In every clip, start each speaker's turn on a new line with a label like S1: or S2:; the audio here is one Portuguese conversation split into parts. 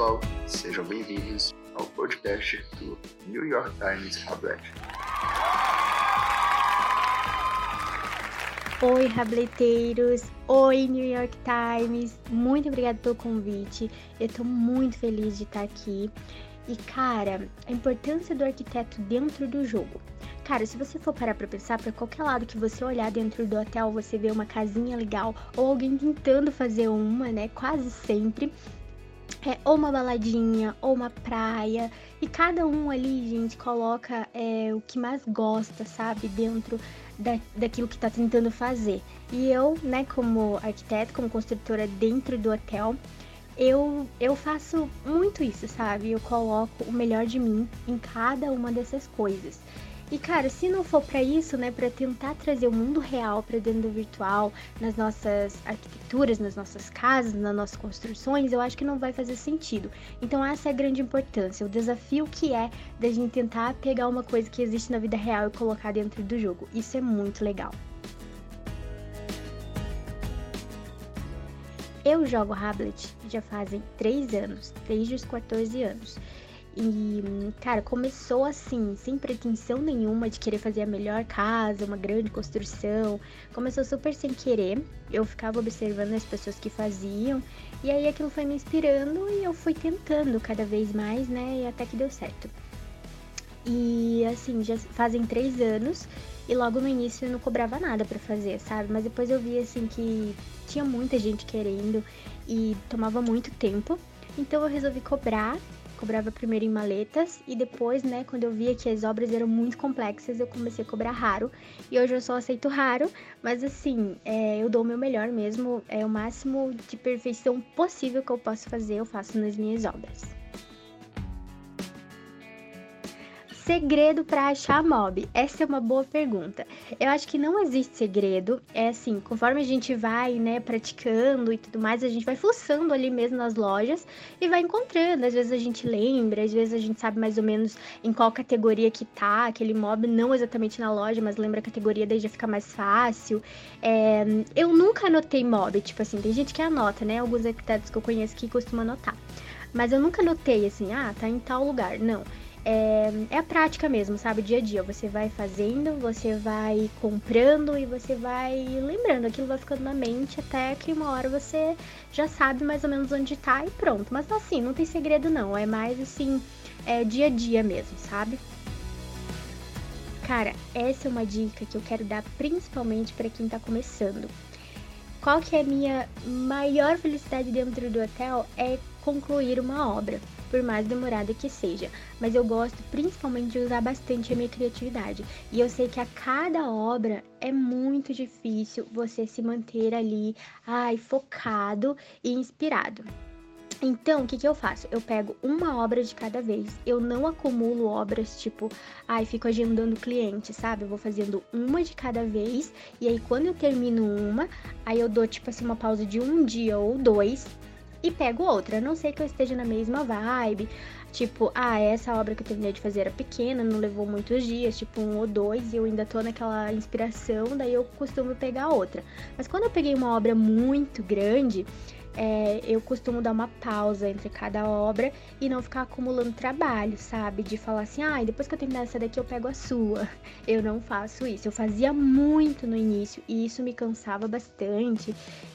S1: pessoal, sejam bem-vindos ao podcast do New York Times Rablet.
S2: Oi, rableteiros! Oi, New York Times! Muito obrigada pelo convite. Eu tô muito feliz de estar aqui. E, cara, a importância do arquiteto dentro do jogo. Cara, se você for parar pra pensar, pra qualquer lado que você olhar dentro do hotel, você vê uma casinha legal ou alguém tentando fazer uma, né? Quase sempre. É, ou uma baladinha, ou uma praia. E cada um ali, gente, coloca é, o que mais gosta, sabe? Dentro da, daquilo que tá tentando fazer. E eu, né, como arquiteto, como construtora dentro do hotel, eu, eu faço muito isso, sabe? Eu coloco o melhor de mim em cada uma dessas coisas. E cara, se não for para isso, né, para tentar trazer o mundo real para dentro do virtual, nas nossas arquiteturas, nas nossas casas, nas nossas construções, eu acho que não vai fazer sentido. Então essa é a grande importância, o desafio que é da gente tentar pegar uma coisa que existe na vida real e colocar dentro do jogo. Isso é muito legal. Eu jogo Hamlet já fazem 3 anos, desde os 14 anos. E, cara, começou assim, sem pretensão nenhuma de querer fazer a melhor casa, uma grande construção. Começou super sem querer. Eu ficava observando as pessoas que faziam. E aí aquilo foi me inspirando e eu fui tentando cada vez mais, né? E até que deu certo. E assim, já fazem três anos. E logo no início eu não cobrava nada para fazer, sabe? Mas depois eu vi assim que tinha muita gente querendo e tomava muito tempo. Então eu resolvi cobrar cobrava primeiro em maletas e depois, né, quando eu via que as obras eram muito complexas, eu comecei a cobrar raro. E hoje eu só aceito raro, mas assim, é, eu dou o meu melhor mesmo, é o máximo de perfeição possível que eu posso fazer, eu faço nas minhas obras. Segredo para achar mob? Essa é uma boa pergunta. Eu acho que não existe segredo. É assim, conforme a gente vai, né, praticando e tudo mais, a gente vai fuçando ali mesmo nas lojas e vai encontrando. Às vezes a gente lembra, às vezes a gente sabe mais ou menos em qual categoria que tá aquele mob, não exatamente na loja, mas lembra a categoria, daí já fica mais fácil. É, eu nunca anotei mob, tipo assim, tem gente que anota, né? Alguns arquitetos que eu conheço que costumam anotar. Mas eu nunca anotei assim, ah, tá em tal lugar. Não é, é a prática mesmo, sabe? Dia a dia. Você vai fazendo, você vai comprando e você vai lembrando. Aquilo vai ficando na mente até que uma hora você já sabe mais ou menos onde tá e pronto. Mas assim, não tem segredo não. É mais assim, é dia a dia mesmo, sabe? Cara, essa é uma dica que eu quero dar principalmente para quem tá começando. Qual que é a minha maior felicidade dentro do hotel? É concluir uma obra por mais demorada que seja. Mas eu gosto principalmente de usar bastante a minha criatividade. E eu sei que a cada obra é muito difícil você se manter ali, ai, focado e inspirado. Então, o que, que eu faço? Eu pego uma obra de cada vez. Eu não acumulo obras tipo, ai, fico agendando cliente, sabe? Eu vou fazendo uma de cada vez. E aí, quando eu termino uma, aí eu dou, tipo assim, uma pausa de um dia ou dois e pego outra. A não sei que eu esteja na mesma vibe. Tipo, ah, essa obra que eu terminei de fazer era pequena, não levou muitos dias, tipo um ou dois, e eu ainda tô naquela inspiração, daí eu costumo pegar outra. Mas quando eu peguei uma obra muito grande, é, eu costumo dar uma pausa entre cada obra e não ficar acumulando trabalho, sabe? De falar assim, ah, depois que eu terminar essa daqui eu pego a sua. Eu não faço isso. Eu fazia muito no início e isso me cansava bastante.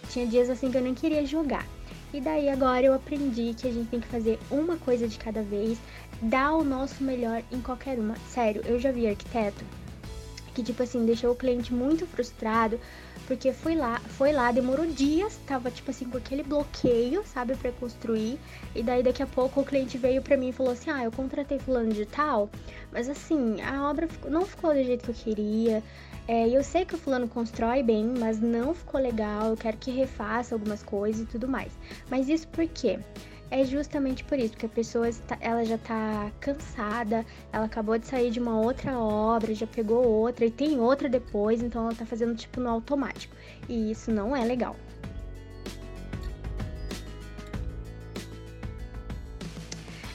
S2: Tinha dias assim que eu nem queria jogar. E daí agora eu aprendi que a gente tem que fazer uma coisa de cada vez, dar o nosso melhor em qualquer uma. Sério, eu já vi arquiteto que tipo assim, deixou o cliente muito frustrado, porque foi lá, foi lá, demorou dias, tava tipo assim com aquele bloqueio, sabe, para construir. E daí daqui a pouco o cliente veio para mim e falou assim: "Ah, eu contratei fulano de tal, mas assim, a obra não ficou do jeito que eu queria. É, eu sei que o fulano constrói bem, mas não ficou legal, eu quero que refaça algumas coisas e tudo mais. Mas isso por quê? É justamente por isso, porque a pessoa ela já tá cansada, ela acabou de sair de uma outra obra, já pegou outra e tem outra depois, então ela tá fazendo tipo no automático. E isso não é legal.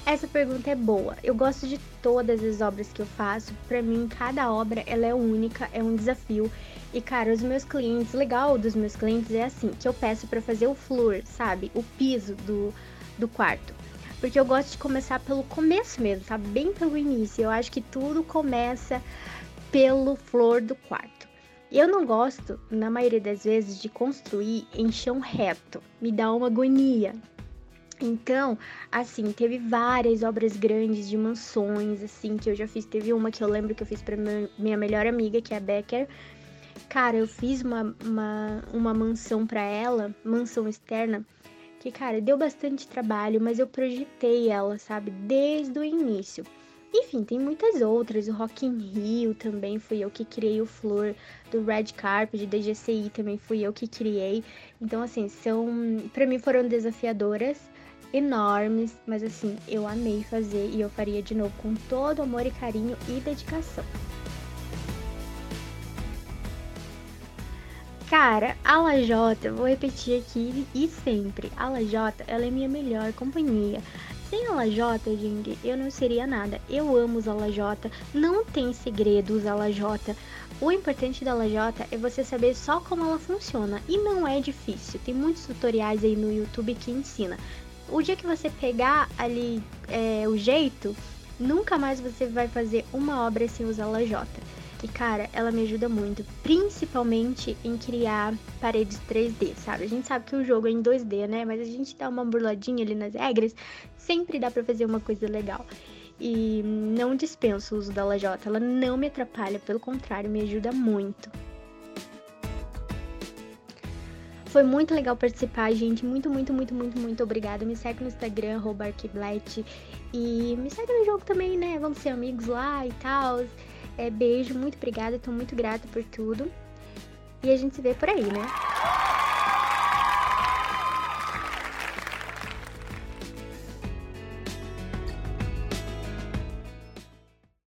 S2: Essa pergunta é boa. Eu gosto de todas as obras que eu faço. Para mim, cada obra ela é única, é um desafio. E cara, os meus clientes, legal dos meus clientes é assim, que eu peço para fazer o floor, sabe? O piso do do quarto. porque eu gosto de começar pelo começo mesmo, sabe? Bem pelo início. Eu acho que tudo começa pelo flor do quarto. Eu não gosto, na maioria das vezes, de construir em chão reto. Me dá uma agonia. Então, assim, teve várias obras grandes de mansões, assim, que eu já fiz. Teve uma que eu lembro que eu fiz para minha melhor amiga, que é a Becker. Cara, eu fiz uma, uma, uma mansão para ela, mansão externa, que, cara, deu bastante trabalho, mas eu projetei ela, sabe, desde o início. Enfim, tem muitas outras. O Rock in Rio também fui eu que criei o Flor. Do Red Carpet, da GCI também fui eu que criei. Então, assim, são. para mim foram desafiadoras, enormes, mas assim, eu amei fazer e eu faria de novo com todo amor e carinho e dedicação. Cara, a Lajota, vou repetir aqui e sempre, a Lajota, ela é minha melhor companhia. Sem a lajota, gente, eu não seria nada. Eu amo usar lajota, não tem segredo usar lajota. O importante da lajota é você saber só como ela funciona e não é difícil. Tem muitos tutoriais aí no YouTube que ensina. O dia que você pegar ali é, o jeito, nunca mais você vai fazer uma obra sem usar lajota. E cara, ela me ajuda muito, principalmente em criar paredes 3D, sabe? A gente sabe que o jogo é em 2D, né? Mas a gente dá uma burladinha ali nas regras, sempre dá para fazer uma coisa legal. E não dispenso o uso da lajota, ela não me atrapalha, pelo contrário, me ajuda muito. Foi muito legal participar, gente. Muito, muito, muito, muito, muito obrigada. Me segue no Instagram, Arquiblet. E me segue no jogo também, né? Vamos ser amigos lá e tal. É, beijo, muito obrigada, tô muito grata por tudo. E a gente se vê por aí, né?